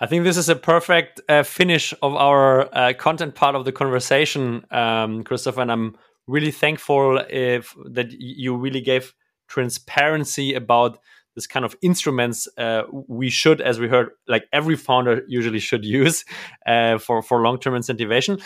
I think this is a perfect uh, finish of our uh, content part of the conversation, um, Christoffer. And I'm really thankful if, that you really gave transparency about this kind of instruments uh, we should, as we heard, like every founder usually should use uh, for for long term incentivation.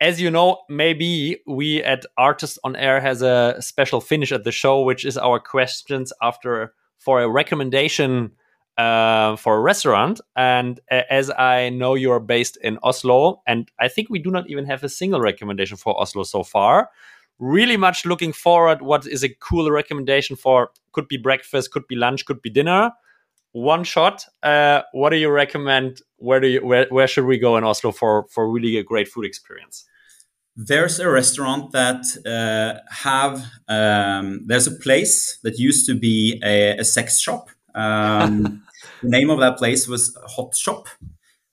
As you know, maybe we at ARRtist on Air has a special finish at the show, which is our questions after for a recommendation uh, for a restaurant. And uh, as I know you're based in Oslo, and I think we do not even have a single recommendation for Oslo so far really much looking forward what is a cool recommendation for could be breakfast could be lunch could be dinner. One shot uh, what do you recommend? Where do you where, where should we go in oslo for for really a great food experience? There's a restaurant that uh, have um, there's a place that used to be a, a sex shop. Um, the name of that place was hot shop.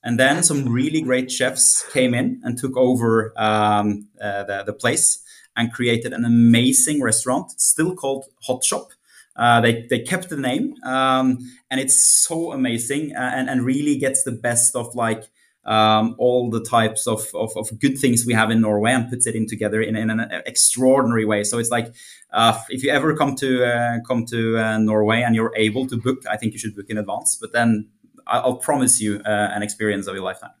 And then some really great chefs came in and took over um, uh, the, the place and created an amazing restaurant, still called Hot Shop. Uh, they, they kept the name, um, and it's so amazing uh, and, and really gets the best of like um, all the types of, of, of, good things we have in Norway and puts it in together in, in an extraordinary way. So it's like uh, if you ever come to uh, come to uh, Norway and you're able to book, I think you should book in advance. But then I'll promise you uh, an experience of your lifetime.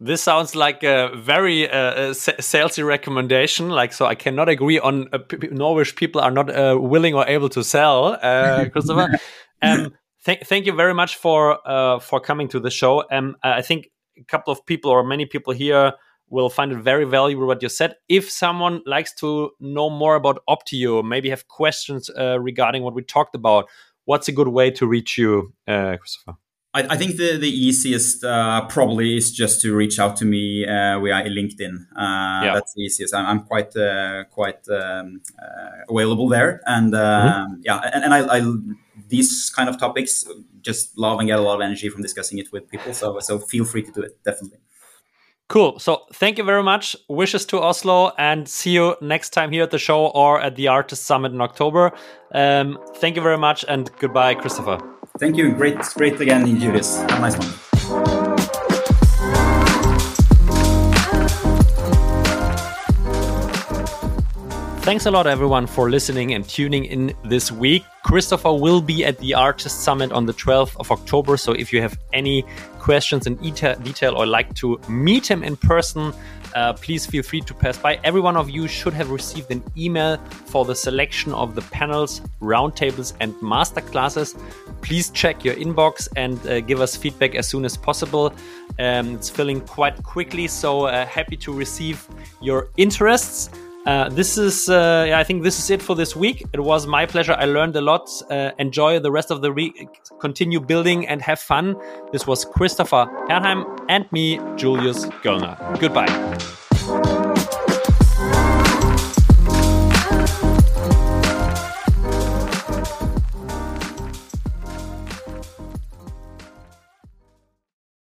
This sounds like a very uh, salesy recommendation. Like, so I cannot agree on uh, Norwich people are not uh, willing or able to sell, uh, Christoffer. um, th thank you very much for uh, for coming to the show. Um, I think a couple of people or many people here will find it very valuable what you said. If someone likes to know more about Optio, maybe have questions uh, regarding what we talked about, what's a good way to reach you, Christoffer? I, I, think the, the easiest uh, probably is just to reach out to me uh, via LinkedIn. Uh, yeah. That's the easiest. I'm, I'm quite uh, quite um, uh, available there, and mm-hmm. yeah, and, and I, I, these kind of topics just love and get a lot of energy from discussing it with people. So so feel free to do it definitely. Cool. So thank you very much. Wishes to Oslo and see you next time here at the show or at the ARRtist Summit in October. Um, thank you very much and goodbye, Christoffer. Thank you. Great, great again, Julius. Have a nice one. Thanks a lot, everyone, for listening and tuning in this week. Christoffer will be at the ARRtist Summit on the 12th of October. So if you have any questions in detail or like to meet him in person, uh, please feel free to pass by. Every one of you should have received an email for the selection of the panels, roundtables, and masterclasses. Please check your inbox and uh, give us feedback as soon as possible. Um, it's filling quite quickly, so uh, happy to receive your interests. Uh, this is, uh, yeah, I think this is it for this week. It was my pleasure. I learned a lot. Uh, enjoy the rest of the week. Continue building and have fun. This was Christoffer Herheim and me, Julius Göllner. Goodbye.